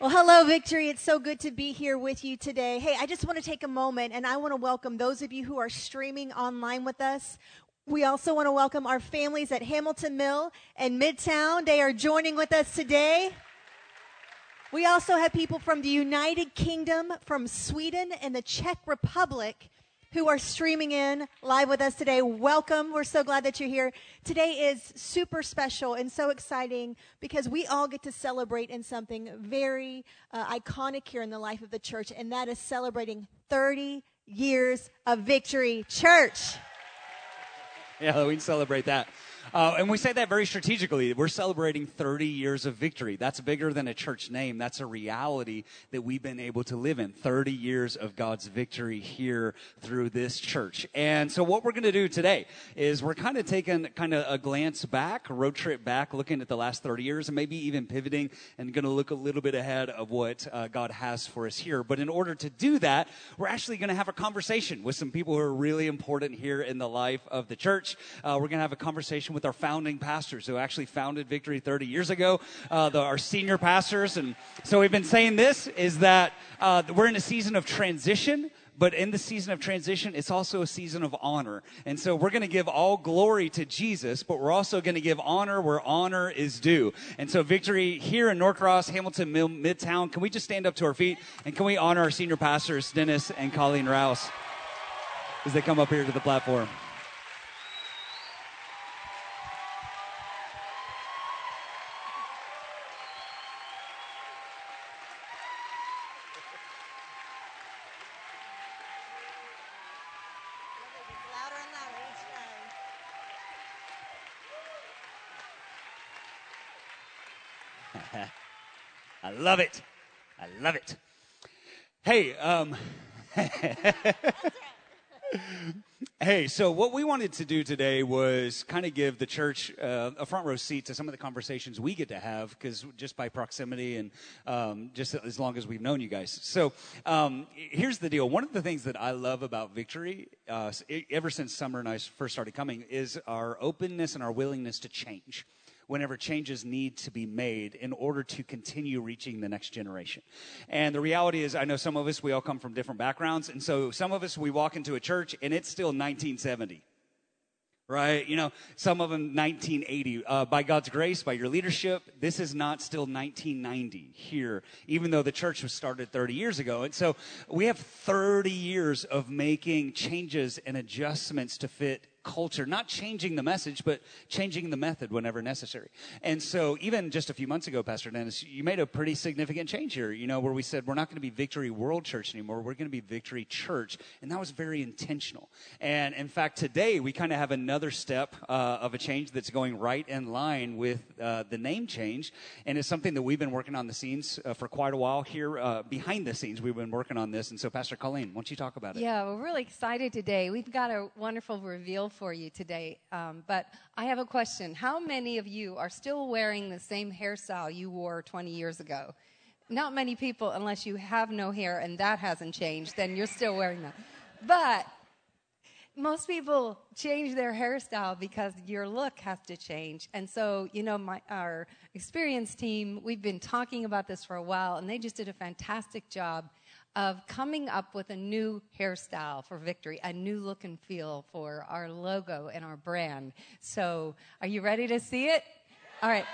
Well, hello, Victory. It's so good to be here with you today. Hey, I just want to take a moment and I want to welcome those of you who are streaming online with us. We also want to welcome our families at Hamilton Mill and Midtown. They are joining with us today. We also have people from the United Kingdom, from Sweden, and the Czech Republic who are streaming in live with us today. Welcome. We're so glad that you're here. Today is super special and so exciting because we all get to celebrate in something very uh, iconic here in the life of the church, and that is celebrating 30 years of victory. Church. Yeah, we can celebrate that. Uh, and we say that very strategically. We're celebrating 30 years of victory. That's bigger than a church name. That's a reality that we've been able to live in. 30 years of God's victory here through this church. And so what we're going to do today is we're kind of taking kind of a glance back, a road trip back, looking at the last 30 years and maybe even pivoting and going to look a little bit ahead of what uh, God has for us here. But in order to do that, we're actually going to have a conversation with some people who are really important here in the life of the church. Uh, we're going to have a conversation with with our founding pastors who actually founded Victory 30 years ago, uh, the, our senior pastors. And so we've been saying this is that uh, we're in a season of transition but in the season of transition, it's also a season of honor. And so we're going to give all glory to Jesus, but we're also going to give honor where honor is due. And so victory here in Norcross, Hamilton, Midtown, can we just stand up to our feet and can we honor our senior pastors, Dennis and Colleen Rouse, as they come up here to the platform? Love it. I love it. Hey, um, hey, so what we wanted to do today was kind of give the church uh, a front row seat to some of the conversations we get to have, because just by proximity and um, just as long as we've known you guys. So um, here's the deal. One of the things that I love about Victory, uh, ever since Summer and I first started coming, is our openness and our willingness to change whenever changes need to be made in order to continue reaching the next generation. And the reality is, I know some of us, we all come from different backgrounds. And so some of us, we walk into a church and it's still 1970 right? You know, some of them 1980. Uh, by God's grace, by your leadership, this is not still 1990 here, even though the church was started 30 years ago. And so we have 30 years of making changes and adjustments to fit culture, not changing the message, but changing the method whenever necessary. And so, even just a few months ago, Pastor Dennis, you made a pretty significant change here, you know, where we said we're not going to be Victory World Church anymore, we're going to be Victory Church. And that was very intentional. And in fact, today we kind of have another step uh, of a change that's going right in line with uh, the name change. And it's something that we've been working on the scenes uh, for quite a while here, uh, behind the scenes. We've been working on this. And so, Pastor Colleen, why don't you talk about it? Yeah, we're really excited today. We've got a wonderful reveal for you today. Um, but I have a question. How many of you are still wearing the same hairstyle you wore 20 years ago? Not many people, unless you have no hair and that hasn't changed, then you're still wearing that. But most people change their hairstyle because your look has to change. And so, you know, my, our experience team, we've been talking about this for a while, and they just did a fantastic job of coming up with a new hairstyle for Victory, a new look and feel for our logo and our brand. So, are you ready to see it? All right,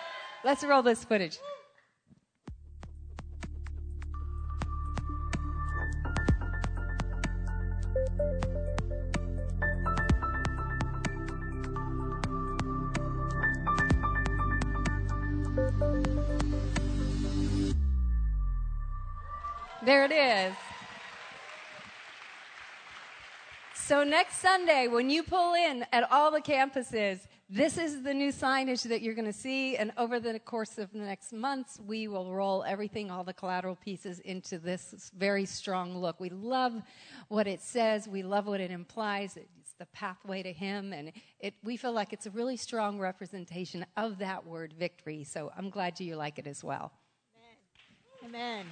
let's roll this footage. There it is. So next Sunday, when you pull in at all the campuses, this is the new signage that you're going to see. And over the course of the next months, we will roll everything, all the collateral pieces, into this very strong look. We love what it says. We love what it implies. It's the pathway to Him. And it, we feel like it's a really strong representation of that word victory. So I'm glad you like it as well. Amen. Amen.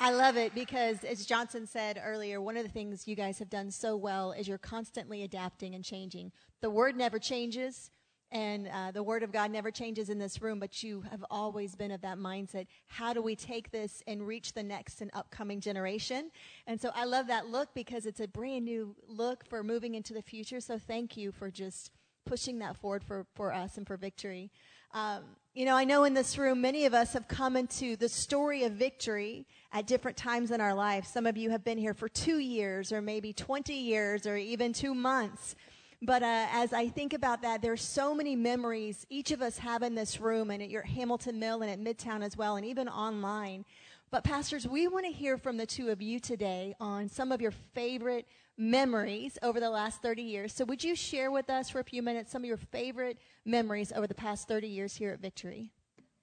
I love it because, as Johnson said earlier, one of the things you guys have done so well is you're constantly adapting and changing. The word never changes, And uh, the word of God never changes in this room, but you have always been of that mindset. How do we take this and reach the next and upcoming generation? And so I love that look because it's a brand new look for moving into the future. So thank you for just pushing that forward for, for us and for victory. Um, you know, I know in this room, many of us have come into the story of victory at different times in our life. Some of you have been here for two years, or maybe 20 years, or even two months. But uh, as I think about that, there's so many memories each of us have in this room and at your Hamilton Mill and at Midtown as well, and even online. But pastors, we want to hear from the two of you today on some of your favorite memories over the last 30 years. So would you share with us for a few minutes some of your favorite memories over the past 30 years here at Victory?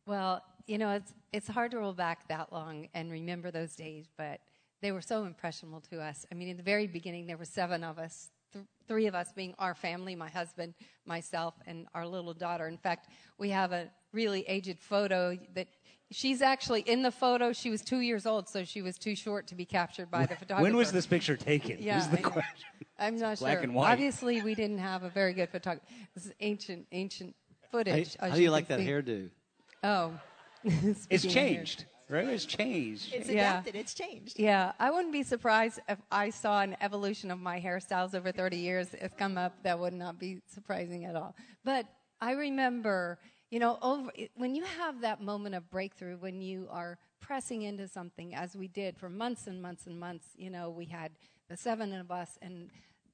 Well, you know, it's it's hard to roll back that long and remember those days, but they were so impressionable to us. I mean, in the very beginning, there were seven of us th- three of us being our family my husband, myself, and our little daughter. In fact, we have a really aged photo that she's actually in the photo. She was two years old, so she was too short to be captured by the photographer. When was this picture taken? Yeah, is the question. I'm not Black sure. and white. Obviously, we didn't have a very good photographer. This is ancient, ancient footage. How, how do you like can that see. hairdo? Oh, It's Speaking hair. changed, right? It's changed. It's Yeah. adapted, it's changed. Yeah, I wouldn't be surprised if I saw an evolution of my hairstyles over 30 years. It's come up. That would not be surprising at all. But I remember, you know, over, when you have that moment of breakthrough, when you are pressing into something, as we did for months and months and months, you know, we had the seven of us, and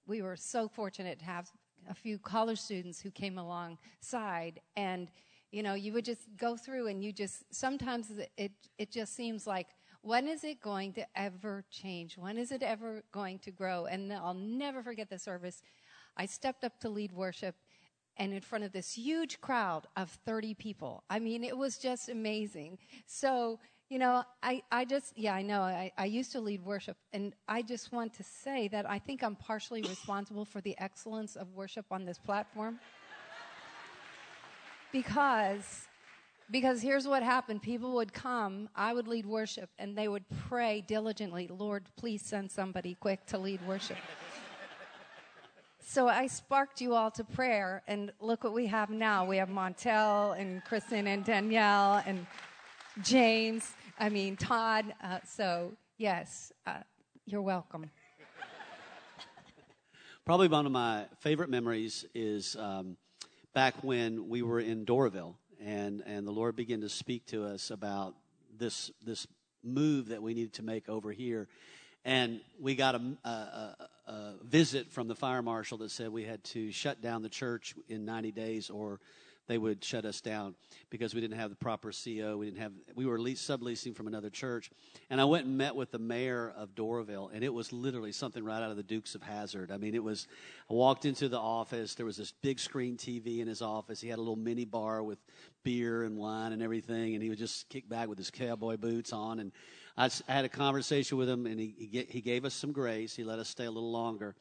we were so fortunate to have a few college students who came alongside. And you know you would just go through and you just sometimes it it just seems like when is it going to ever change? When is it ever going to grow? And i'll never forget the service. I stepped up to lead worship and in front of this huge crowd of 30 people. I mean it was just amazing. So you know i, I just yeah i know. I, I used to lead worship and i just want to say that i think i'm partially responsible for the excellence of worship on this platform. Because because here's what happened. People would come i would lead worship and they would pray diligently lord please send somebody quick to lead worship so i sparked you all to prayer and look what we have now. We have montel and kristen and danielle and james i mean todd uh, so yes uh, you're welcome. Probably one of my favorite memories is um, back when we were in Doraville, and and the Lord began to speak to us about this this move that we needed to make over here, and we got a, a, a, visit from the fire marshal that said we had to shut down the church in 90 days or they would shut us down because we didn't have the proper CO. We didn't have. We were lease, subleasing from another church, and I went and met with the mayor of Doraville, and it was literally something right out of the Dukes of Hazzard. I mean, it was. I walked into the office. There was this big screen TV in his office. He had a little mini bar with beer and wine and everything, and he would just kick back with his cowboy boots on. And I, had a conversation with him, and he he, gave us some grace. He let us stay a little longer.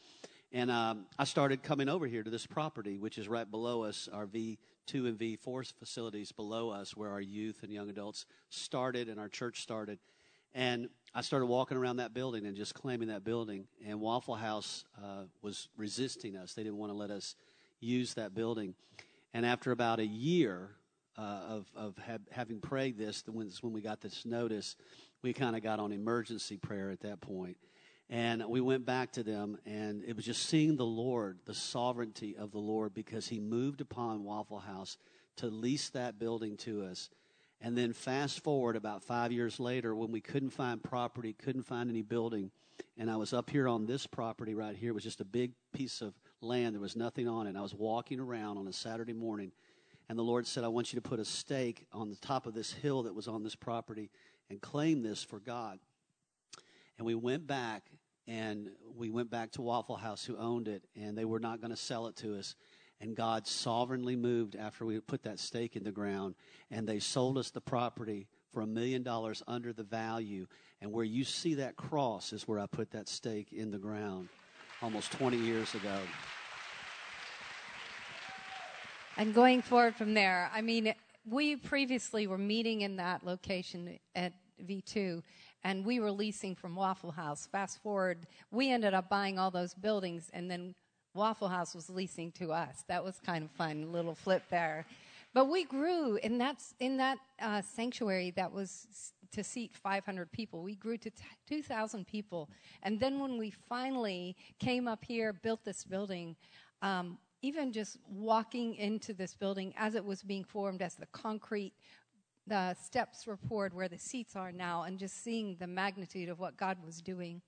And um, I started coming over here to this property, which is right below us, our V2 and V4 facilities below us, where our youth and young adults started and our church started. And I started walking around that building and just claiming that building. And Waffle House uh, was resisting us, they didn't want to let us use that building. And after about a year uh, of, of ha- having prayed this, when, when we got this notice, we kind of got on emergency prayer at that point. And we went back to them, and it was just seeing the Lord, the sovereignty of the Lord, because He moved upon Waffle House to lease that building to us. And then fast forward about five years later, when we couldn't find property, couldn't find any building, and I was up here on this property right here. It was just a big piece of land. There was nothing on it. And I was walking around on a Saturday morning, and the Lord said, I want you to put a stake on the top of this hill that was on this property and claim this for God. And we went back and we went back to Waffle House, who owned it, and they were not going to sell it to us. And God sovereignly moved after we put that stake in the ground, and they sold us the property for a million dollars under the value. And where you see that cross is where I put that stake in the ground almost 20 years ago. And going forward from there, I mean, we previously were meeting in that location at V2, and we were leasing from Waffle House. Fast forward, we ended up buying all those buildings, and then Waffle House was leasing to us. That was kind of fun, little flip there. But we grew in that, in that uh, sanctuary that was to seat 500 people. We grew to t- 2,000 people. And then when we finally came up here, built this building, um, even just walking into this building as it was being formed, as the concrete the steps were poured where the seats are now, and just seeing the magnitude of what God was doing.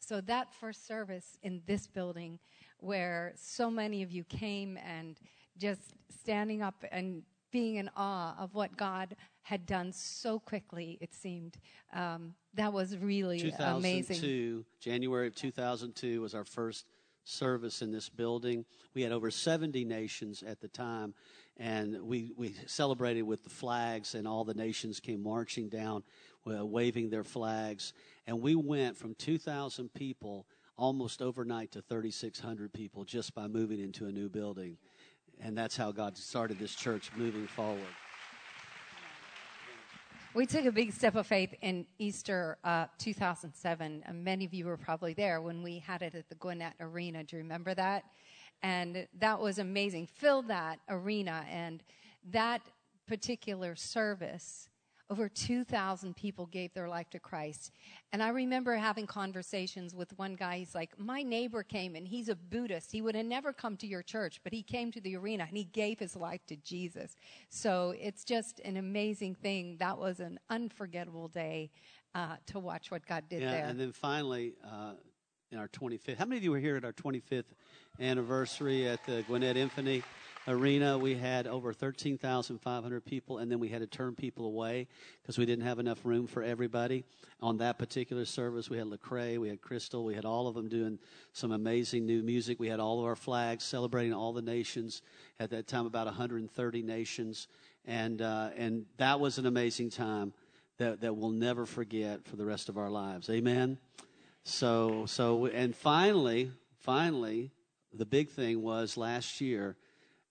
So, that first service in this building, where so many of you came and just standing up and being in awe of what God had done so quickly, it seemed. Um, that was really 2002, amazing. January of 2002 was our first service in this building. We had over 70 nations at the time, and we, we celebrated with the flags, and all the nations came marching down, uh, waving their flags. And we went from 2,000 people almost overnight to 3,600 people just by moving into a new building. And that's how God started this church moving forward. We took a big step of faith in Easter uh, 2007. And many of you were probably there when we had it at the Gwinnett Arena. Do you remember that? And that was amazing. Filled that arena. And that particular service over 2,000 people gave their life to Christ. And I remember having conversations with one guy. He's like, My neighbor came and he's a Buddhist. He would have never come to your church, but he came to the arena and he gave his life to Jesus. So it's just an amazing thing. That was an unforgettable day uh, to watch what God did yeah, there. And then finally, uh, in our 25th, how many of you were here at our 25th anniversary at the Gwinnett Infinity? Arena, we had over 13,500 people, and then we had to turn people away because we didn't have enough room for everybody. On that particular service, we had Lecrae, we had Crystal, we had all of them doing some amazing new music. We had all of our flags celebrating all the nations. At that time, about 130 nations, and uh, and that was an amazing time that that we'll never forget for the rest of our lives. Amen. So so and finally, finally, the big thing was last year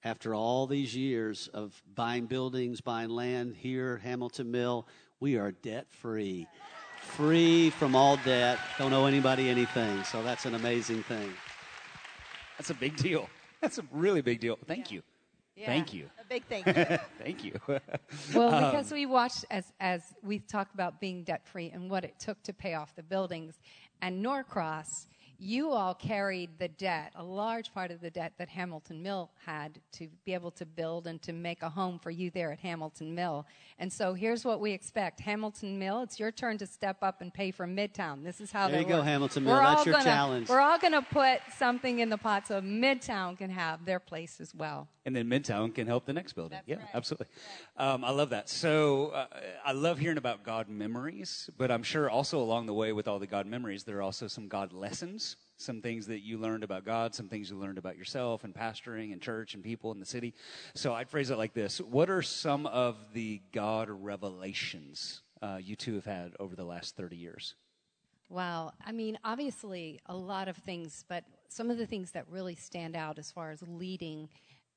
after all these years of buying buildings, buying land here, Hamilton Mill, we are debt free. Free from all debt. Don't owe anybody anything. So that's an amazing thing. That's a big deal. That's a really big deal. Thank you. Yeah. Thank you. A big thank you. thank you. well, um, because we watched as as we talked about being debt free and what it took to pay off the buildings, and Norcross you all carried the debt, a large part of the debt that Hamilton Mill had to be able to build and to make a home for you there at Hamilton Mill. And so here's what we expect. Hamilton Mill, it's your turn to step up and pay for Midtown. This is how there you go, Hamilton Mill. We're That's your gonna, challenge. We're all going to put something in the pot so Midtown can have their place as well. And then Midtown can help the next building. That's yeah, right. absolutely. Um, I love that. So uh, I love hearing about God memories, but I'm sure also along the way with all the God memories, there are also some God lessons some things that you learned about God, some things you learned about yourself and pastoring and church and people in the city. So I'd phrase it like this What are some of the God revelations uh, you two have had over the last 30 years? Wow. I mean, obviously, a lot of things, but some of the things that really stand out as far as leading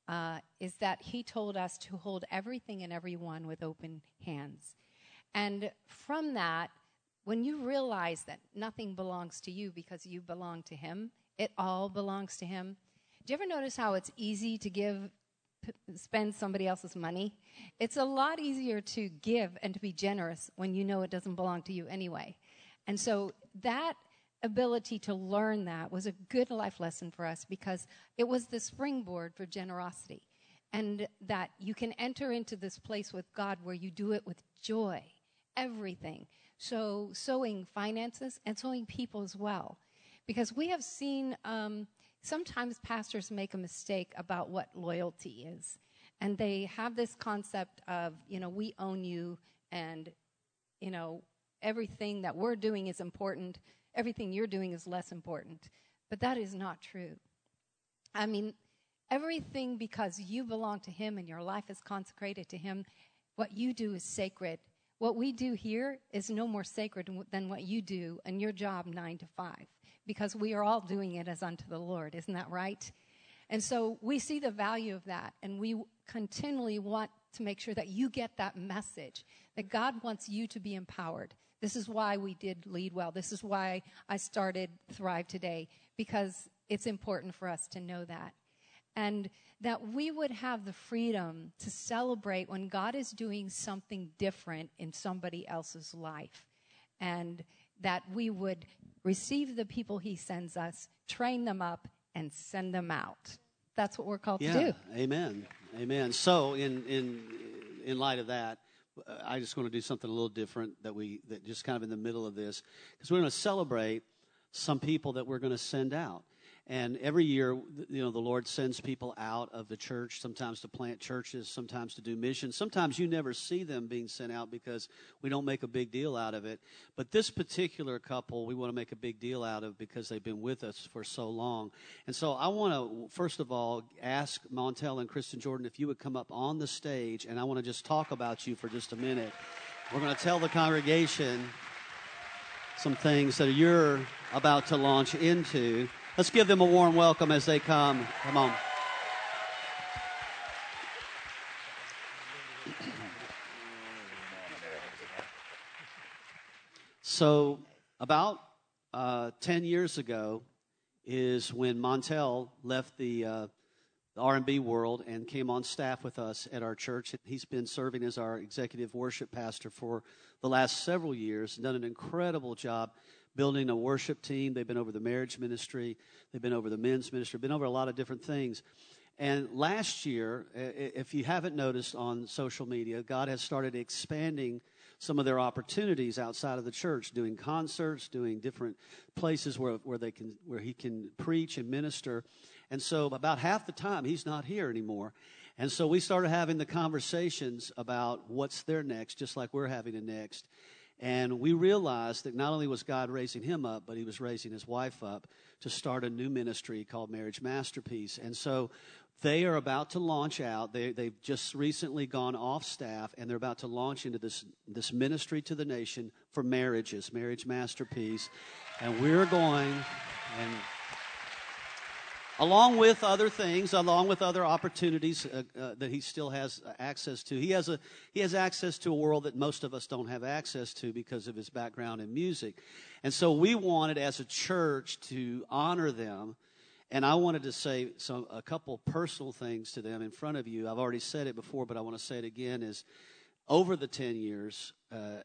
uh, is that he told us to hold everything and everyone with open hands. And from that, when you realize that nothing belongs to you because you belong to Him, it all belongs to Him. Do you ever notice how it's easy to give, spend somebody else's money? It's a lot easier to give and to be generous when you know it doesn't belong to you anyway. And so that ability to learn that was a good life lesson for us because it was the springboard for generosity. And that you can enter into this place with God where you do it with joy, everything. So, sowing finances and sowing people as well. Because we have seen um, sometimes pastors make a mistake about what loyalty is. And they have this concept of, you know, we own you and, you know, everything that we're doing is important, everything you're doing is less important. But that is not true. I mean, everything because you belong to Him and your life is consecrated to Him, what you do is sacred what we do here is no more sacred than what you do in your job nine to five, because we are all doing it as unto the Lord. Isn't that right? And so we see the value of that, and we continually want to make sure that you get that message that God wants you to be empowered. This is why we did lead well. This is why I started Thrive today, because it's important for us to know that. And that we would have the freedom to celebrate when God is doing something different in somebody else's life. And that we would receive the people He sends us, train them up, and send them out. That's what we're called yeah, to do. Amen. Amen. So, in, in, in light of that, I just want to do something a little different that we that just kind of in the middle of this because we're going to celebrate some people that we're going to send out. And every year, you know, the Lord sends people out of the church, sometimes to plant churches, sometimes to do missions. Sometimes you never see them being sent out because we don't make a big deal out of it. But this particular couple, we want to make a big deal out of because they've been with us for so long. And so I want to, first of all, ask Montel and Kristen Jordan if you would come up on the stage, and I want to just talk about you for just a minute. We're going to tell the congregation some things that you're about to launch into. Let's give them a warm welcome as they come. Come on. So, about uh, 10 years ago is when Montel left the, uh, the R&B world and came on staff with us at our church. He's been serving as our executive worship pastor for the last several years, and done an incredible job building a worship team. They've been over the marriage ministry. They've been over the men's ministry. Been over a lot of different things. And last year, if you haven't noticed on social media, God has started expanding some of their opportunities outside of the church, doing concerts, doing different places where, where they can where he can preach and minister. And so about half the time he's not here anymore. And so we started having the conversations about what's their next, just like we're having a next. And we realized that not only was God raising him up, but he was raising his wife up to start a new ministry called Marriage Masterpiece. And so they are about to launch out. They, they've just recently gone off staff and they're about to launch into this, this ministry to the nation for marriages, Marriage Masterpiece. And we're going and along with other things, along with other opportunities uh, uh, that he still has access to. He has a he has access to a world that most of us don't have access to because of his background in music, and so we wanted as a church to honor them. And I wanted to say some a couple personal things to them in front of you. I've already said it before, but I want to say it again. Is over the ten years uh,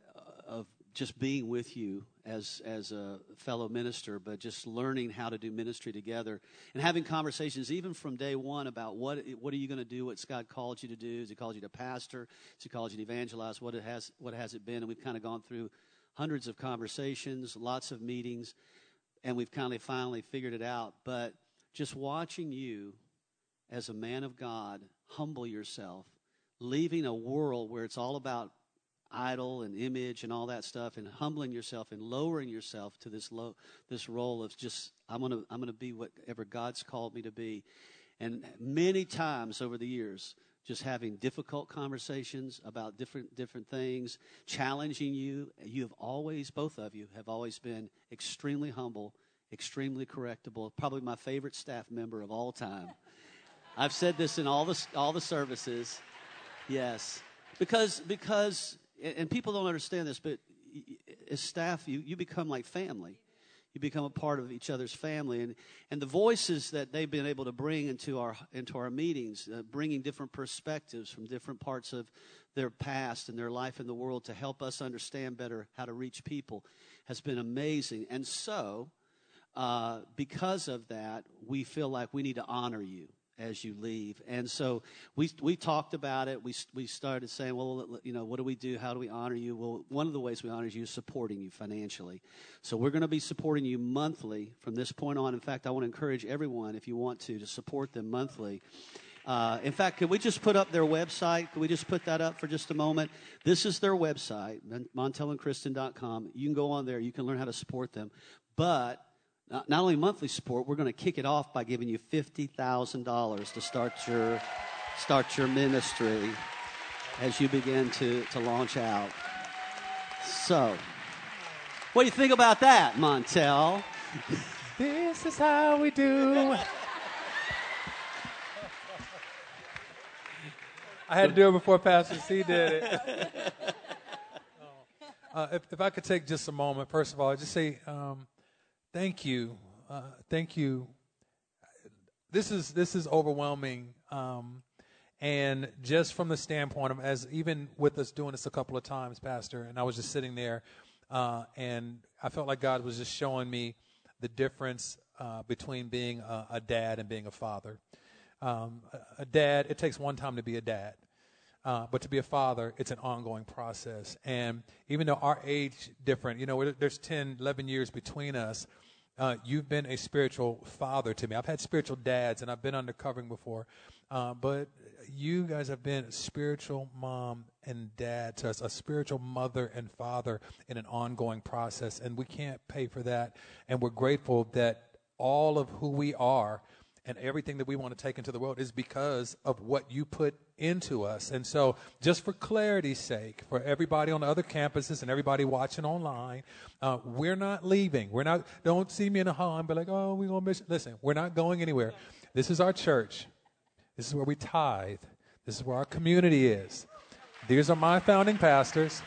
of just being with you as as a fellow minister, but just learning how to do ministry together and having conversations even from day one about what what are you going to do? What's God called you to do? Has He called you to pastor? Has He called you to evangelize? What it has what has it been? And we've kind of gone through hundreds of conversations, lots of meetings, and we've kind of finally figured it out. But just watching you as a man of God humble yourself, leaving a world where it's all about idol and image and all that stuff and humbling yourself and lowering yourself to this low this role of just I'm gonna I'm gonna be whatever God's called me to be. And many times over the years, just having difficult conversations about different different things, challenging you. You have always, both of you, have always been extremely humble, extremely correctable. Probably my favorite staff member of all time. I've said this in all the all the services. Yes, because because and people don't understand this, but as staff, you, you become like family. You become a part of each other's family, and, and the voices that they've been able to bring into our into our meetings, uh, bringing different perspectives from different parts of their past and their life in the world to help us understand better how to reach people, has been amazing. And so, uh, because of that, we feel like we need to honor you as you leave. And so we we talked about it. We we started saying, well, you know, what do we do? How do we honor you? Well, one of the ways we honor you is supporting you financially. So we're going to be supporting you monthly from this point on. In fact, I want to encourage everyone, if you want to, to support them monthly. Uh, in fact, could we just put up their website? Could we just put that up for just a moment? This is their website, montelandkristen.com. You can go on there. You can learn how to support them. But not, not only monthly support, we're going to kick it off by giving you $50,000 to start your, start your ministry as you begin to, to launch out. So, what do you think about that, Montel? This is how we do. I had to do it before Pastor C did it. Uh, if, if, I could take just a moment, first of all, just say um, thank you. Uh, thank you, this is this is overwhelming. Um, and just from the standpoint of as even with us doing this a couple of times, Pastor, and I was just sitting there, uh, and I felt like God was just showing me the difference uh, between being a, a, dad and being a father. Um, a, a, dad, it takes one time to be a dad. Uh, but to be a father, it's an ongoing process. And even though our age different, you know, there's 10, 11 years between us, uh, you've been a spiritual father to me. I've had spiritual dads, and I've been undercovering before. Uh, but you guys have been a spiritual mom and dad to us, a spiritual mother and father in an ongoing process. And we can't pay for that. And we're grateful that all of who we are and everything that we want to take into the world is because of what you put into us. And so, just for clarity's sake, for everybody on the other campuses and everybody watching online, uh, we're not leaving. We're not, don't see me in a hall and be like, oh, we're going to miss. Listen, we're not going anywhere. This is our church. This is where we tithe. This is where our community is. These are my founding pastors.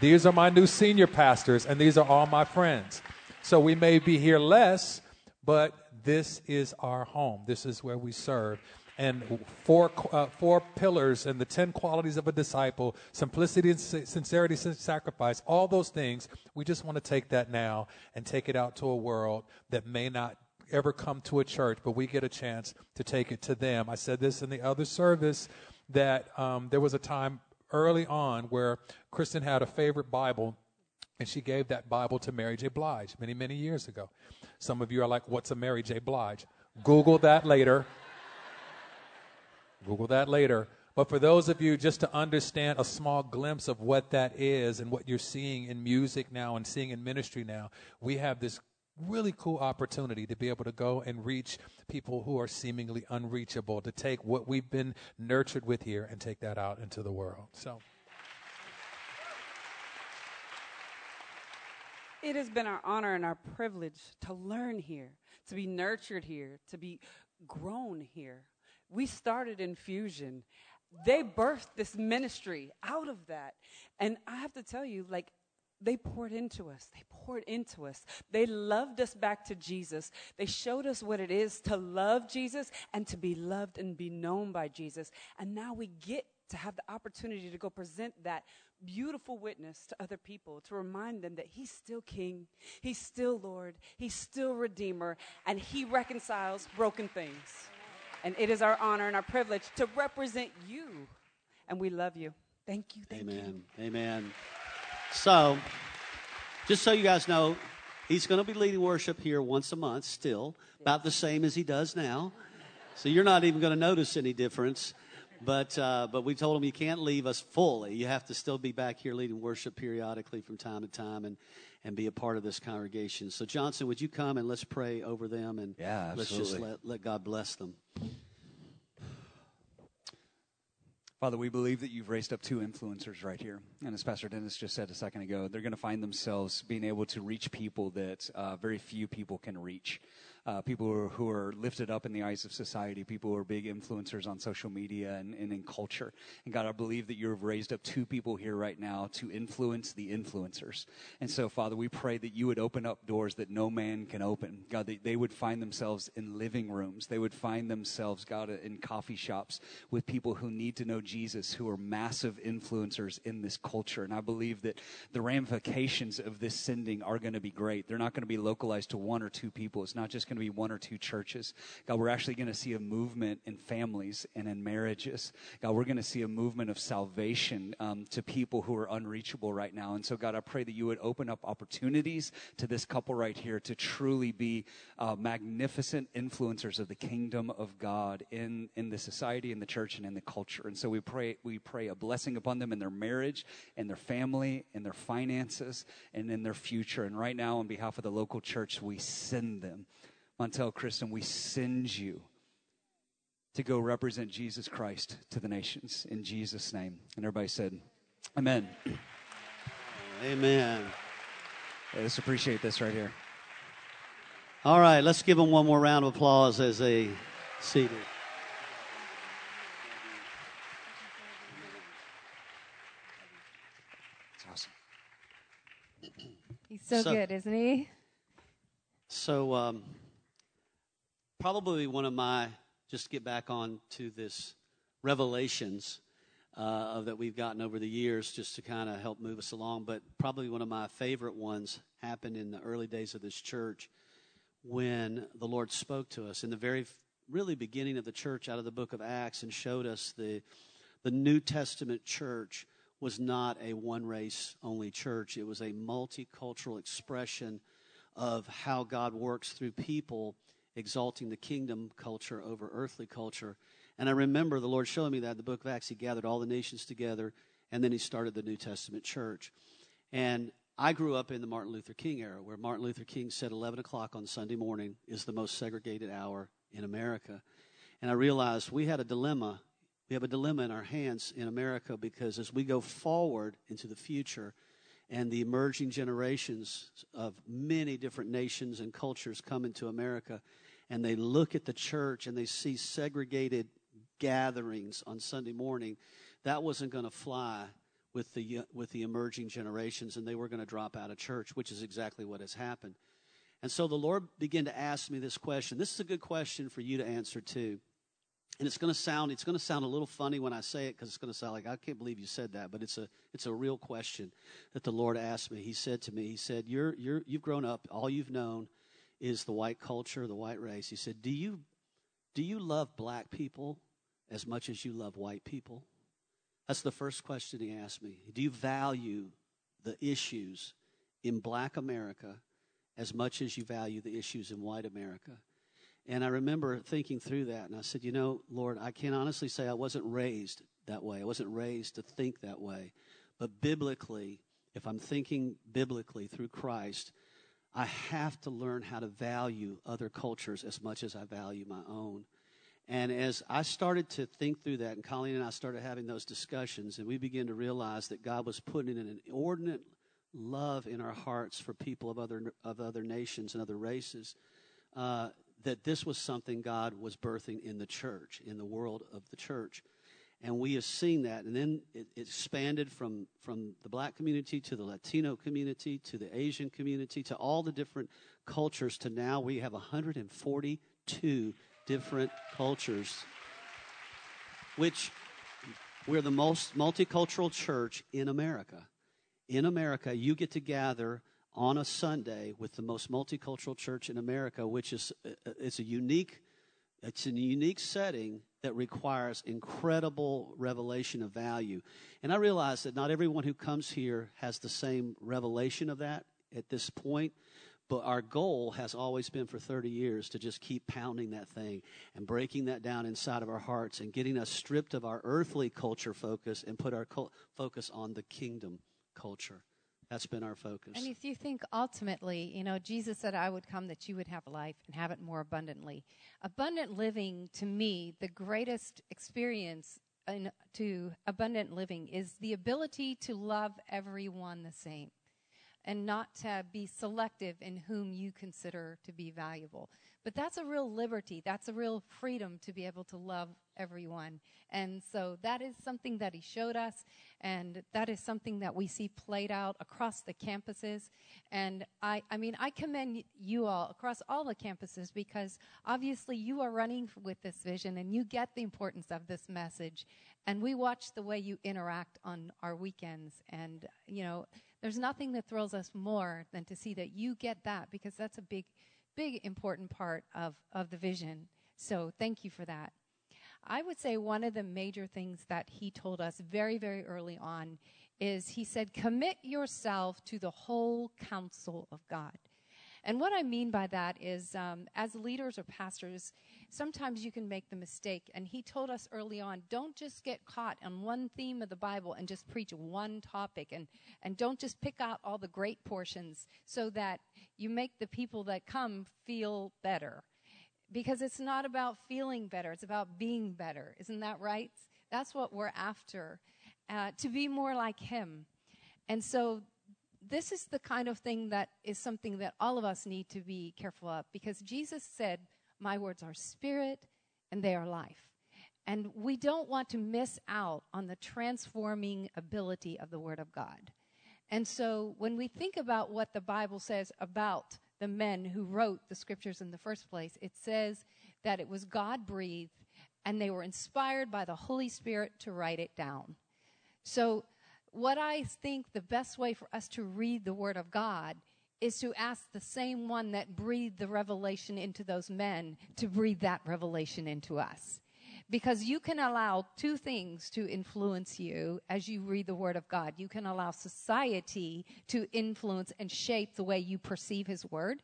These are my new senior pastors, and these are all my friends. So we may be here less, but this is our home. This is where we serve. And four, uh, four pillars and the 10 qualities of a disciple simplicity and sincerity, sacrifice, all those things. We just want to take that now and take it out to a world that may not ever come to a church, but we get a chance to take it to them. I said this in the other service that um, there was a time early on where Kristen had a favorite Bible, and she gave that Bible to Mary J. Blige many, many years ago. Some of you are like, What's a Mary J. Blige? Google that later. Google that later. But for those of you, just to understand a small glimpse of what that is and what you're seeing in music now and seeing in ministry now, we have this really cool opportunity to be able to go and reach people who are seemingly unreachable, to take what we've been nurtured with here and take that out into the world. So. It has been our honor and our privilege to learn here, to be nurtured here, to be grown here. We started Infusion. They birthed this ministry out of that. And I have to tell you, like, they poured into us. They poured into us. They loved us back to Jesus. They showed us what it is to love Jesus and to be loved and be known by Jesus. And now we get to have the opportunity to go present that beautiful witness to other people, to remind them that He's still King, He's still Lord, He's still Redeemer, and He reconciles broken things. And it is our honor and our privilege to represent you. And we love you. Thank you. Thank Amen. you. Amen. So, just so you guys know, he's going to be leading worship here once a month still, about the same as he does now. So you're not even going to notice any difference. But, uh, but we told him you can't leave us fully. You have to still be back here leading worship periodically from time to time and, and be a part of this congregation. So, Johnson, would you come and let's pray over them and yeah, let's just let, let God bless them. Father, we believe that you've raised up two influencers right here. And as Pastor Dennis just said a second ago, they're going to find themselves being able to reach people that uh, very few people can reach uh, people who are, who are, lifted up in the eyes of society, people who are big influencers on social media and, and in culture. And God, I believe that you've raised up two people here right now to influence the influencers. And so, Father, we pray that you would open up doors that no man can open. God, that they would find themselves in living rooms. They would find themselves, God, in coffee shops with people who need to know Jesus, who are massive influencers in this culture. And I believe that the ramifications of this sending are going to be great. They're not going to be localized to one or two people. It's not just going to be one or two churches. God, we're actually going to see a movement in families and in marriages. God, we're going to see a movement of salvation um, to people who are unreachable right now. And so, God, I pray that you would open up opportunities to this couple right here to truly be uh, magnificent influencers of the kingdom of God in, in the society, in the church, and in the culture. And so we pray, we pray a blessing upon them in their marriage, in their family, in their finances, and in their future. And right now, on behalf of the local church, we send them. Montel Kristen, we send you to go represent Jesus Christ to the nations in Jesus' name. And everybody said, Amen. Amen. I just appreciate this right here. All right, let's give them one more round of applause as they seated. It's awesome. He's so, so good, isn't he? So, um, probably one of my just get back on to this revelations uh, that we've gotten over the years just to kind of help move us along. But probably one of my favorite ones happened in the early days of this church when the Lord spoke to us in the very really beginning of the church out of the book of Acts and showed us the the New Testament church was not a one race only church. It was a multicultural expression of how God works through people exalting the kingdom culture over earthly culture. And I remember the Lord showing me that in the book of Acts. He gathered all the nations together, and then he started the New Testament church. And I grew up in the Martin Luther King era, where Martin Luther King said 11 o'clock on Sunday morning is the most segregated hour in America. And I realized we had a dilemma. We have a dilemma in our hands in America because as we go forward into the future, and the emerging generations of many different nations and cultures come into America and they look at the church and they see segregated gatherings on Sunday morning, that wasn't going to fly with the, with the emerging generations and they were going to drop out of church, which is exactly what has happened. And so the Lord began to ask me this question. This is a good question for you to answer too and it's going to sound it's going to sound a little funny when I say it because it's going to sound like I can't believe you said that, but it's a it's a real question that the Lord asked me. He said to me, He said, "You're you're you've grown up. All you've known is the white culture, the white race." He said, "Do you do you love black people as much as you love white people?" That's the first question he asked me. Do you value the issues in black America as much as you value the issues in white America? And I remember thinking through that, and I said, You know, Lord, I can honestly say I wasn't raised that way. I wasn't raised to think that way. But biblically, if I'm thinking biblically through Christ, I have to learn how to value other cultures as much as I value my own. And as I started to think through that, and Colleen and I started having those discussions, and we began to realize that God was putting in an inordinate love in our hearts for people of other, of other nations and other races, uh, that this was something God was birthing in the church, in the world of the church. And we have seen that. And then it, it, expanded from, from the black community to the Latino community to the Asian community to all the different cultures to now we have 142 different cultures, which we're the most multicultural church in America. In America, you get to gather on a Sunday with the most multicultural church in America, which is uh, uh, it's a unique it's a unique setting that requires incredible revelation of value. And I realize that not everyone who comes here has the same revelation of that at this point. But our goal has always been for 30 years to just keep pounding that thing and breaking that down inside of our hearts and getting us stripped of our earthly culture focus and put our focus on the kingdom culture. That's been our focus. And if you think ultimately, you know, Jesus said, I would come that you would have life and have it more abundantly. Abundant living, to me, the greatest experience in, to abundant living is the ability to love everyone the same and not to be selective in whom you consider to be valuable. But that's a real liberty. That's a real freedom to be able to love everyone. And so that is something that he showed us, and that is something that we see played out across the campuses. And I, I mean, I commend you all across all the campuses because obviously you are running with this vision and you get the importance of this message. And we watch the way you interact on our weekends. And, you know, there's nothing that thrills us more than to see that you get that because that's a big, big important part of, of the vision. So thank you for that. I would say one of the major things that he told us very, very early on is he said, commit yourself to the whole counsel of God. And what I mean by that is, um, as leaders or pastors, sometimes you can make the mistake. And he told us early on, don't just get caught on one theme of the Bible and just preach one topic and, and don't just pick out all the great portions so that you make the people that come feel better. Because it's not about feeling better, it's about being better. Isn't that right? That's what we're after, uh, to be more like him. And so this is the kind of thing that is something that all of us need to be careful of because Jesus said, my words are spirit and they are life. And we don't want to miss out on the transforming ability of the Word of God. And so when we think about what the Bible says about the men who wrote the scriptures in the first place, it says that it was God breathed and they were inspired by the Holy Spirit to write it down. So, what I think the best way for us to read the Word of God is to ask the same one that breathed the revelation into those men to breathe that revelation into us. Because you can allow two things to influence you as you read the Word of God. You can allow society to influence and shape the way you perceive His Word.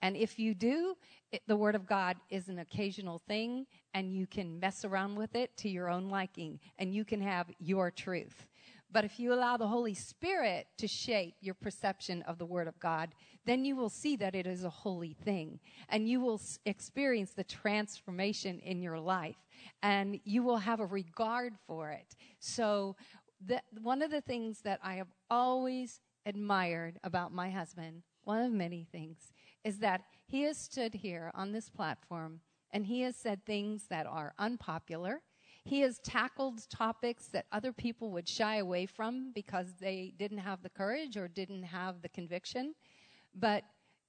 And if you do, it, the Word of God is an occasional thing, and you can mess around with it to your own liking, and you can have your truth. But if you allow the Holy Spirit to shape your perception of the Word of God, then you will see that it is a holy thing. And you will experience the transformation in your life. And you will have a regard for it. So, the, one of the things that I have always admired about my husband, one of many things, is that he has stood here on this platform and he has said things that are unpopular he has tackled topics that other people would shy away from because they didn't have the courage or didn't have the conviction. But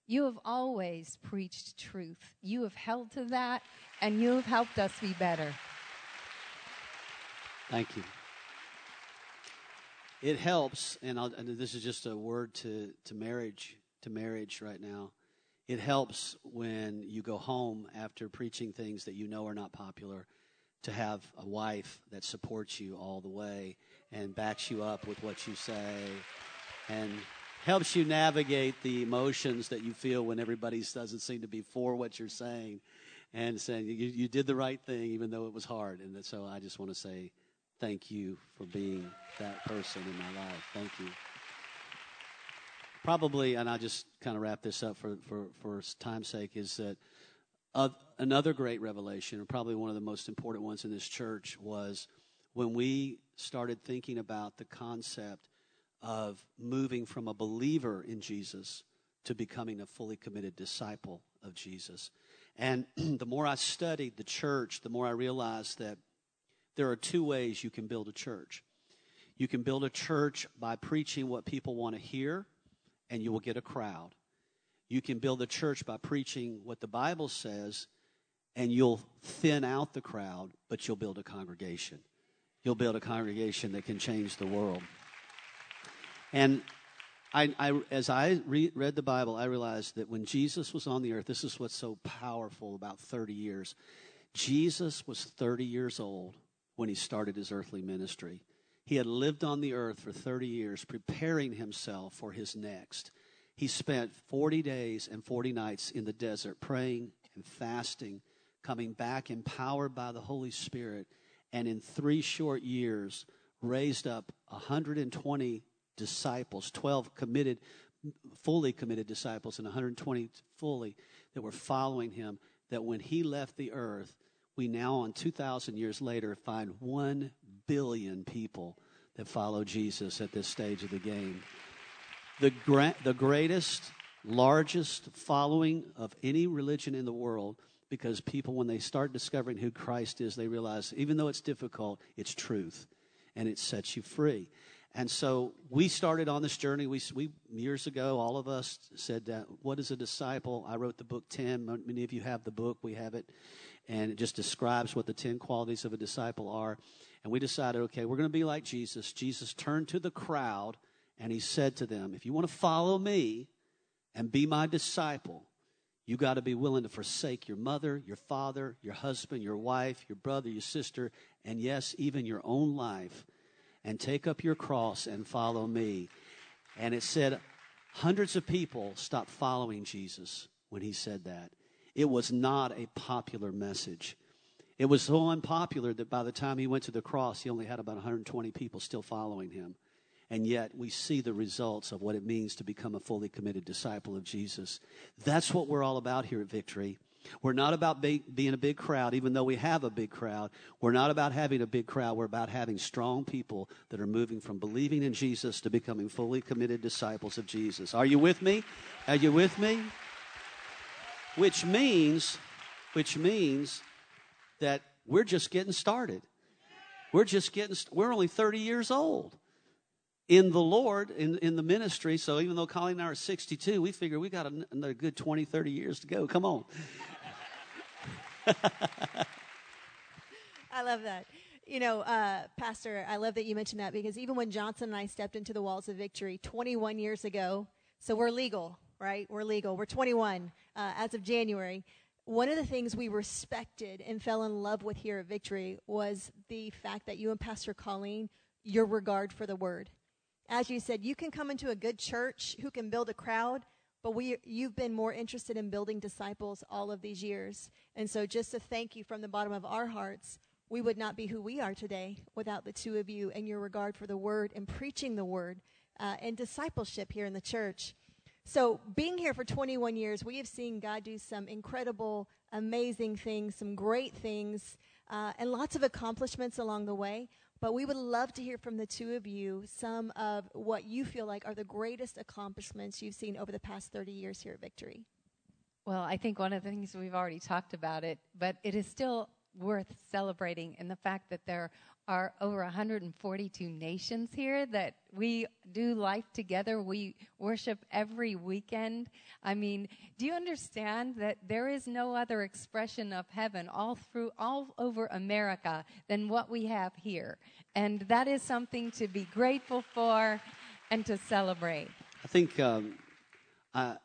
you have always preached truth. You have held to that, and you have helped us be better. Thank you. It helps, and, and, this is just a word to, to marriage to marriage right now. It helps when you go home after preaching things that you know are not popular to have a wife that supports you all the way and backs you up with what you say and helps you navigate the emotions that you feel when everybody doesn't seem to be for what you're saying and saying you, you did the right thing even though it was hard. And so i just want to say thank you for being that person in my life. Thank you. Probably and i'll just kind of wrap this up for, for, for time's sake is that uh, another great revelation, and probably one of the most important ones in this church, was when we started thinking about the concept of moving from a believer in Jesus to becoming a fully committed disciple of Jesus. And the more I studied the church, the more I realized that there are two ways you can build a church. You can build a church by preaching what people want to hear, and you will get a crowd. You can build a church by preaching what the Bible says, and you'll thin out the crowd, but you'll build a congregation. You'll build a congregation that can change the world. And I, I, as I re- read the Bible, I realized that when Jesus was on the earth, this is what's so powerful about 30 years. Jesus was 30 years old when he started his earthly ministry. He had lived on the earth for 30 years, preparing himself for his next. He spent 40 days and 40 nights in the desert praying and fasting, coming back empowered by the Holy Spirit, and in three short years raised up 120 disciples, 12 committed, fully committed disciples, and 120 fully that were following him. That when he left the earth, we now, on 2,000 years later, find 1 billion people that follow Jesus at this stage of the game the, gra- the greatest, largest following of any religion in the world because people, when they start discovering who Christ is, they realize even though it's difficult, it's truth and it sets you free. And so we started on this journey. We, we years ago, all of us said, that, "What is a disciple?" I wrote the book Ten. Many of you have the book. We have it, and it just describes what the ten qualities of a disciple are. And we decided, okay, we're going to be like Jesus. Jesus turned to the crowd and he said to them, If you want to follow me and be my disciple, you got to be willing to forsake your mother, your father, your husband, your wife, your brother, your sister, and yes, even your own life, and take up your cross and follow me. And it said, hundreds of people stopped following Jesus when he said that. It was not a popular message. It was so unpopular that by the time he went to the cross, he only had about 120 people still following him and yet we see the results of what it means to become a fully committed disciple of Jesus. That's what we're all about here at Victory. We're not about be, being a big crowd, even though we have a big crowd. We're not about having a big crowd. We're about having strong people that are moving from believing in Jesus to becoming fully committed disciples of Jesus. Are you with me? Are you with me? Which means, which means that we're just getting started. We're just getting, we're only 30 years old in the Lord, in, in the ministry. So even though Colleen and I are 62, we figure we got another good 20, 30 years to go. Come on. I love that. You know, uh, Pastor, I love that you mentioned that because even when Johnson and I stepped into the walls of victory 21 years ago, so we're legal, right? We're legal. We're 21 uh, as of January. One of the things we respected and fell in love with here at Victory was the fact that you and Pastor Colleen, your regard for the word. As you said, you can come into a good church who can build a crowd, but we, you've been more interested in building disciples all of these years. And so, just to thank you from the bottom of our hearts we would not be who we are today without the two of you and your regard for the word and preaching the word uh, and discipleship here in the church. So, being here for 21 years, we have seen God do some incredible, amazing things, some great things, uh, and lots of accomplishments along the way. But we would love to hear from the two of you some of what you feel like are the greatest accomplishments you've seen over the past 30 years here at Victory. Well, I think one of the things we've already talked about it, but it is still worth celebrating in the fact that there are over 142 nations here that we do life together. We worship every weekend. I mean, do you understand that there is no other expression of heaven all through all over America than what we have here? And that is something to be grateful for and to celebrate. I think um, I,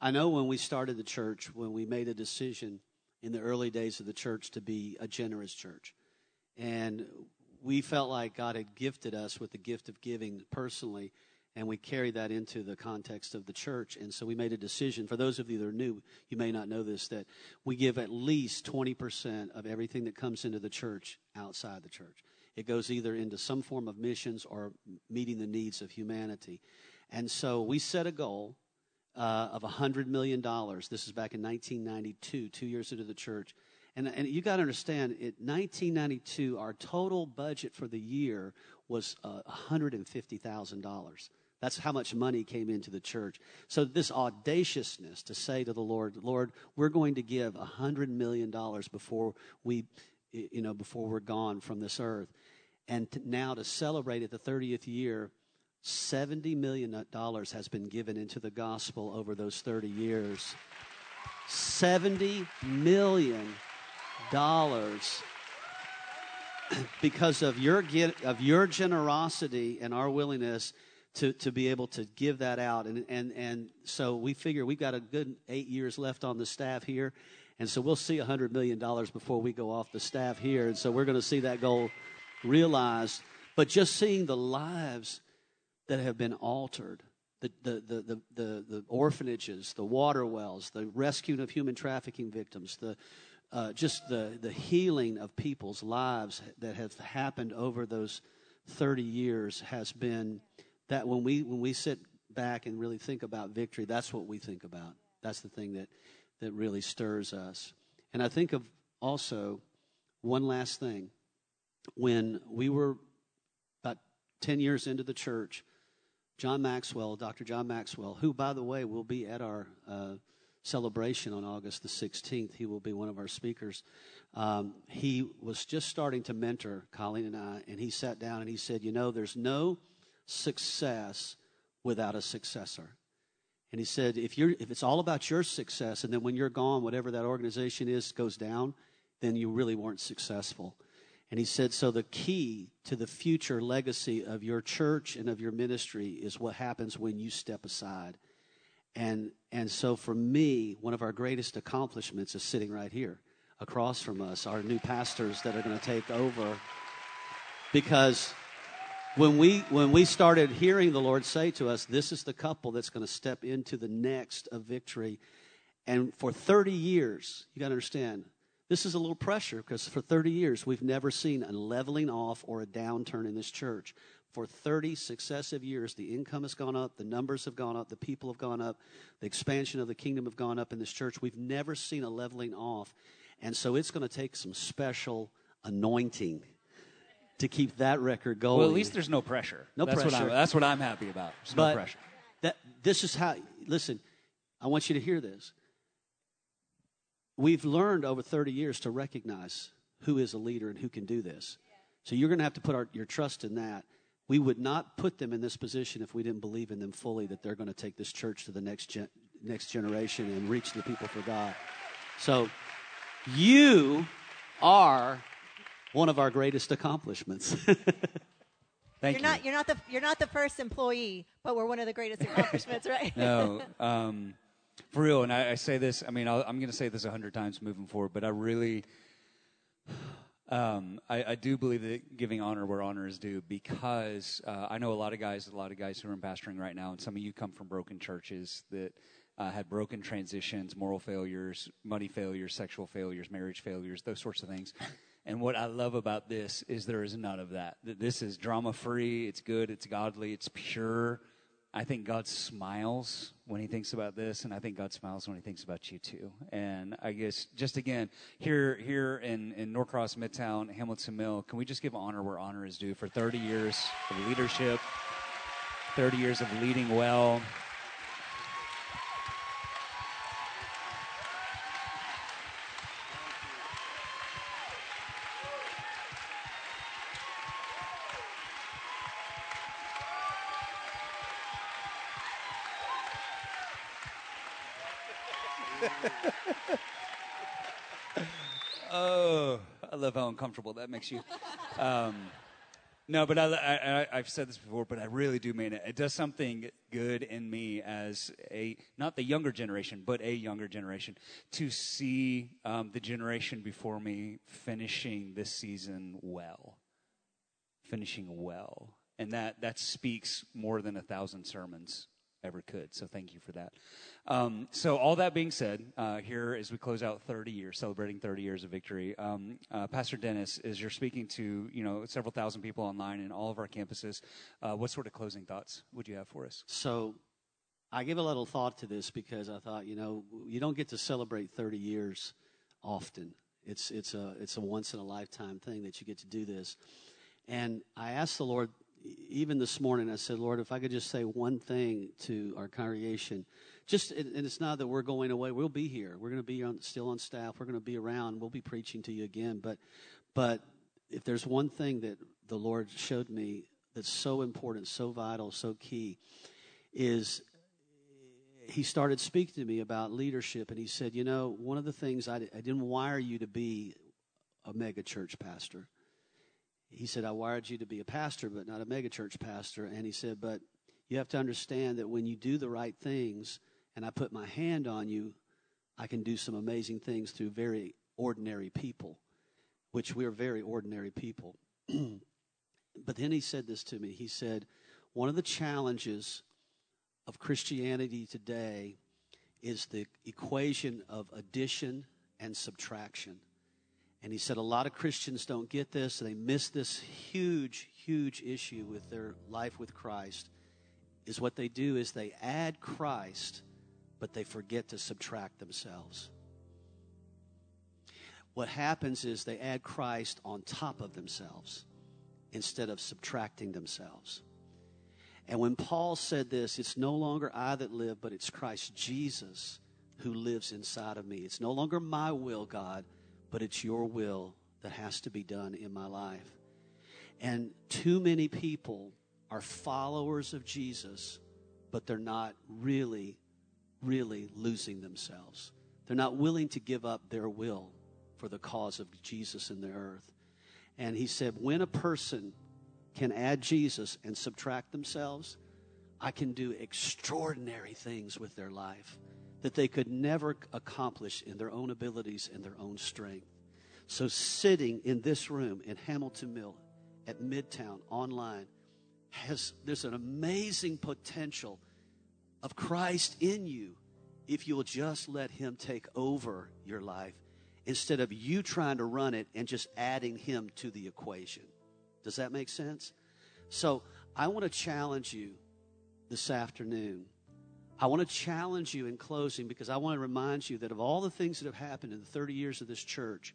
I know when we started the church, when we made a decision in the early days of the church to be a generous church. And we felt like God had gifted us with the gift of giving personally, and we carried that into the context of the church. And so we made a decision. For those of you that are new, you may not know this, that we give at least 20% of everything that comes into the church outside the church. It goes either into some form of missions or meeting the needs of humanity. And so we set a goal uh, of $100 million. This is back in 1992, two years into the church. And, and you got to understand, in 1992, our total budget for the year was uh, $150,000. That's how much money came into the church. So this audaciousness to say to the Lord, Lord, we're going to give $100 million before we, you know, before we're gone from this earth. And now to celebrate at the 30th year, $70 million has been given into the gospel over those 30 years. $70 million because of your, of your generosity and our willingness to, to be able to give that out. And, and, and so we figure we've got a good eight years left on the staff here. And so we'll see $100 million before we go off the staff here. And so we're going to see that goal realized. But just seeing the lives that have been altered. The, the, the, the, the, the orphanages, the water wells, the rescuing of human trafficking victims, the, uh, just the, the healing of people's lives that have happened over those 30 years has been that when we, when we sit back and really think about victory, that's what we think about. That's the thing that, that really stirs us. And I think of also one last thing. When we were about 10 years into the church, John Maxwell, Dr. John Maxwell, who, by the way, will be at our uh, celebration on August the 16th. He will be one of our speakers. Um, he was just starting to mentor Colleen and I, and he sat down and he said, You know, there's no success without a successor. And he said, if, you're, if it's all about your success, and then when you're gone, whatever that organization is goes down, then you really weren't successful. And he said, So the key to the future legacy of your church and of your ministry is what happens when you step aside. And, and so for me, one of our greatest accomplishments is sitting right here across from us, our new pastors that are going to take over. Because when we, when we started hearing the Lord say to us, This is the couple that's going to step into the next of victory. And for 30 years, you got to understand, this is a little pressure because for 30 years we've never seen a leveling off or a downturn in this church. For 30 successive years, the income has gone up, the numbers have gone up, the people have gone up, the expansion of the kingdom have gone up in this church. We've never seen a leveling off. And so it's going to take some special anointing to keep that record going. Well, at least there's no pressure. No that's pressure. What that's what I'm happy about. There's but no pressure. That, this is how, listen, I want you to hear this we've learned over 30 years to recognize who is a leader and who can do this. So you're going to have to put our, your trust in that. We would not put them in this position if we didn't believe in them fully that they're going to take this church to the next gen, next generation and reach the people for God. So You are one of our greatest accomplishments. Thank You're you. not, you're, not the, you're not the first employee, but we're one of the greatest accomplishments, right? no, um, for real. And I, I say this. I mean, I'll, I'm going to say this a hundred times moving forward, but I really, um, I, I do believe that giving honor where honor is due because uh, I know a lot of guys, a lot of guys who are in pastoring right now, and some of you come from broken churches that uh, had broken transitions, moral failures, money failures, sexual failures, marriage failures, those sorts of things. And what I love about this is there is none of that. That This is drama free. It's good. It's godly. It's pure. I think God smiles when He thinks about this, and I think God smiles when He thinks about you too. And I guess just again here here in in Norcross, Midtown, Hamilton Mill, can we just give honor where honor is due for 30 years of leadership, 30 years of leading well. Love how uncomfortable that makes you. Um, no, but I, I've said this before, but I really do mean it. It does something good in me as a, not the younger generation, but a younger generation, to see um, the generation before me finishing this season well. Finishing well. And that, that speaks more than a thousand sermons ever could. So thank you for that. Um, so all that being said, uh, here as we close out 30 years, celebrating 30 years of victory, um, uh, Pastor Dennis, as you're speaking to you know several thousand people online in all of our campuses, uh, what sort of closing thoughts would you have for us? So I gave a little thought to this because I thought, you know, you don't get to celebrate 30 years often. It's, it's, a, it's a once in a lifetime thing that you get to do this. And I asked the Lord, even this morning, I said, Lord, if I could just say one thing to our congregation, just, and it's not that we're going away, we'll be here. We're going to be on, still on staff. We're going to be around. We'll be preaching to you again. But, but if there's one thing that the Lord showed me that's so important, so vital, so key, is he started speaking to me about leadership, and he said, You know, one of the things I, I didn't wire you to be a mega church pastor. He said, I wired you to be a pastor, but not a megachurch pastor. And he said, But you have to understand that when you do the right things and I put my hand on you, I can do some amazing things through very ordinary people, which we're very ordinary people. but then he said this to me. He said, One of the challenges of Christianity today is the equation of addition and subtraction. And he said a lot of Christians don't get this. They miss this huge, huge issue with their life with Christ. Is what they do is they add Christ, but they forget to subtract themselves. What happens is they add Christ on top of themselves instead of subtracting themselves. And when Paul said this, it's no longer I that live, but it's Christ Jesus who lives inside of me. It's no longer my will, God, but it's your will that has to be done in my life. And too many people are followers of Jesus, but they're not really, really losing themselves. They're not willing to give up their will for the cause of Jesus in the earth. And he said, when a person can add Jesus and subtract themselves, I can do extraordinary things with their life that they could never accomplish in their own abilities and their own strength. So, sitting in this room in Hamilton Mill at Midtown online has there's an amazing potential of Christ in you if you'll just let him take over your life instead of you trying to run it and just adding him to the equation. Does that make sense? So, I want to challenge you this afternoon. I want to challenge you in closing because I want to remind you that of all the things that have happened in the 30 years of this church,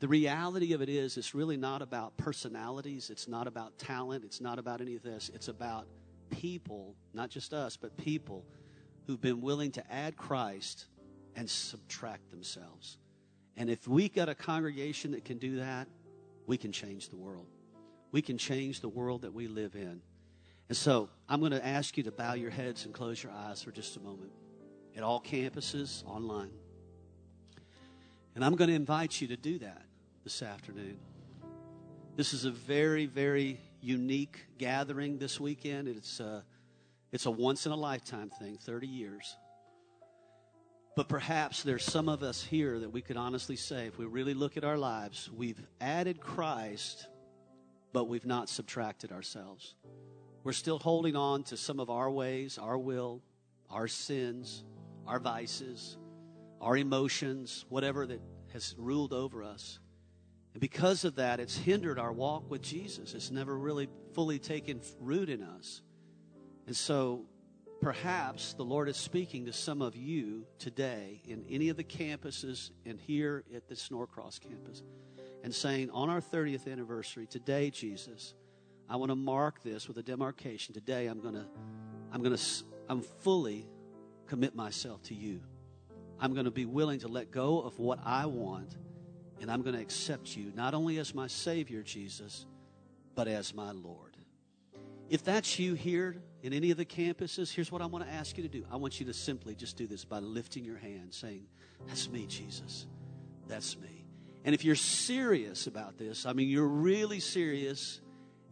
the reality of it is it's really not about personalities, it's not about talent, it's not about any of this. It's about people, not just us, but people who've been willing to add Christ and subtract themselves. And if we got a congregation that can do that, we can change the world. We can change the world that we live in. And so I'm going to ask you to bow your heads and close your eyes for just a moment at all campuses online. And I'm going to invite you to do that this afternoon. This is a very, very unique gathering this weekend. It's a, it's a once in a lifetime thing, 30 years. But perhaps there's some of us here that we could honestly say, if we really look at our lives, we've added Christ, but we've not subtracted ourselves. We're still holding on to some of our ways, our will, our sins, our vices, our emotions, whatever that has ruled over us. And because of that, it's hindered our walk with Jesus. It's never really fully taken root in us. And so perhaps the Lord is speaking to some of you today in any of the campuses and here at the Norcross campus and saying, on our 30th anniversary, today, Jesus, I want to mark this with a demarcation. Today, I'm going to, I'm going to, I'm fully commit myself to you. I'm going to be willing to let go of what I want, and I'm going to accept you not only as my Savior, Jesus, but as my Lord. If that's you here in any of the campuses, here's what I want to ask you to do. I want you to simply just do this by lifting your hand, saying, That's me, Jesus. That's me. And if you're serious about this, I mean, you're really serious,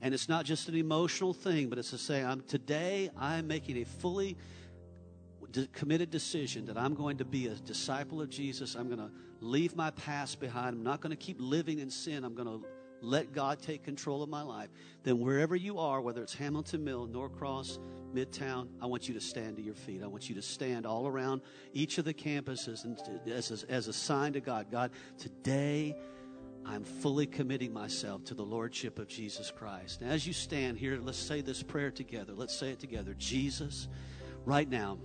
and it's not just an emotional thing, but it's to say, I'm today I'm making a fully committed decision that I'm going to be a disciple of Jesus. I'm going to leave my past behind. I'm not going to keep living in sin. I'm going to let God take control of my life, then wherever you are, whether it's Hamilton Mill, Norcross, Midtown, I want you to stand to your feet. I want you to stand all around each of the campuses and as, a, as a sign to God God, today I'm fully committing myself to the Lordship of Jesus Christ. Now, as you stand here, let's say this prayer together. Let's say it together. Jesus, right now,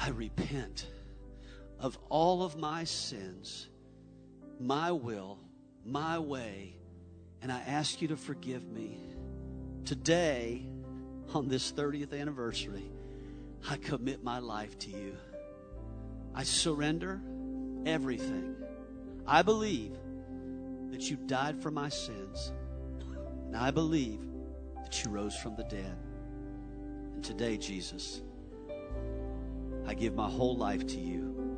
I repent of all of my sins, my will, my way, and I ask you to forgive me. Today, on this 30th anniversary, I commit my life to you. I surrender everything. I believe that you died for my sins, and I believe that you rose from the dead. And today, Jesus, I give my whole life to you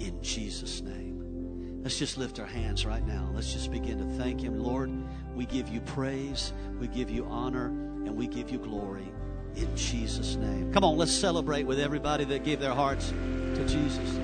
in Jesus' name. Let's just lift our hands right now. Let's just begin to thank Him. Lord, we give you praise, we give you honor, and we give you glory in Jesus' name. Come on, let's celebrate with everybody that gave their hearts to Jesus.